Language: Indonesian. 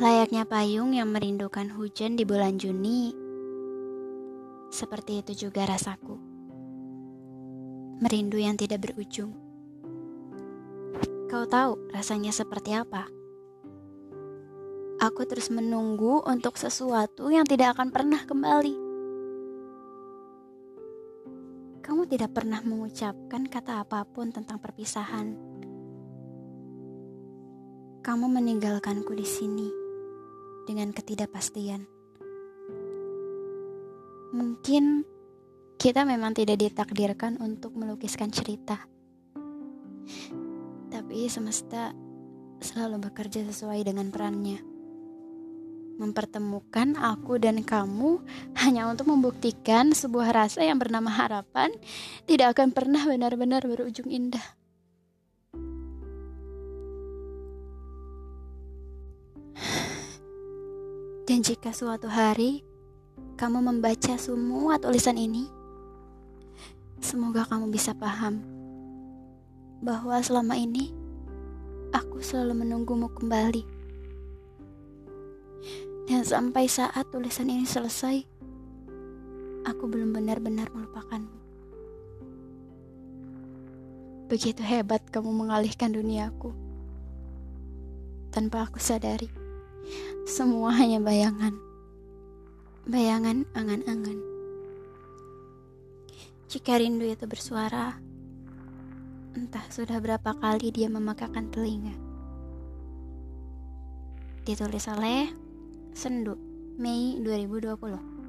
Layaknya payung yang merindukan hujan di bulan Juni, seperti itu juga rasaku. Merindu yang tidak berujung. Kau tahu rasanya seperti apa? Aku terus menunggu untuk sesuatu yang tidak akan pernah kembali. Kamu tidak pernah mengucapkan kata apa pun tentang perpisahan. Kamu meninggalkanku di sini dengan ketidakpastian. Mungkin kita memang tidak ditakdirkan untuk melukiskan cerita. Tapi semesta selalu bekerja sesuai dengan perannya. Mempertemukan aku dan kamu hanya untuk membuktikan sebuah rasa yang bernama harapan tidak akan pernah benar-benar berujung indah. Dan jika suatu hari kamu membaca semua tulisan ini, semoga kamu bisa paham bahwa selama ini aku selalu menunggumu kembali. Dan sampai saat tulisan ini selesai, aku belum benar-benar melupakanmu. Begitu hebat kamu mengalihkan duniaku tanpa aku sadari. Semua hanya bayangan. Bayangan angan-angan. Jika rindu itu bersuara, entah sudah berapa kali dia memekakan telinga. Ditulis oleh Sendu, Mei 2020.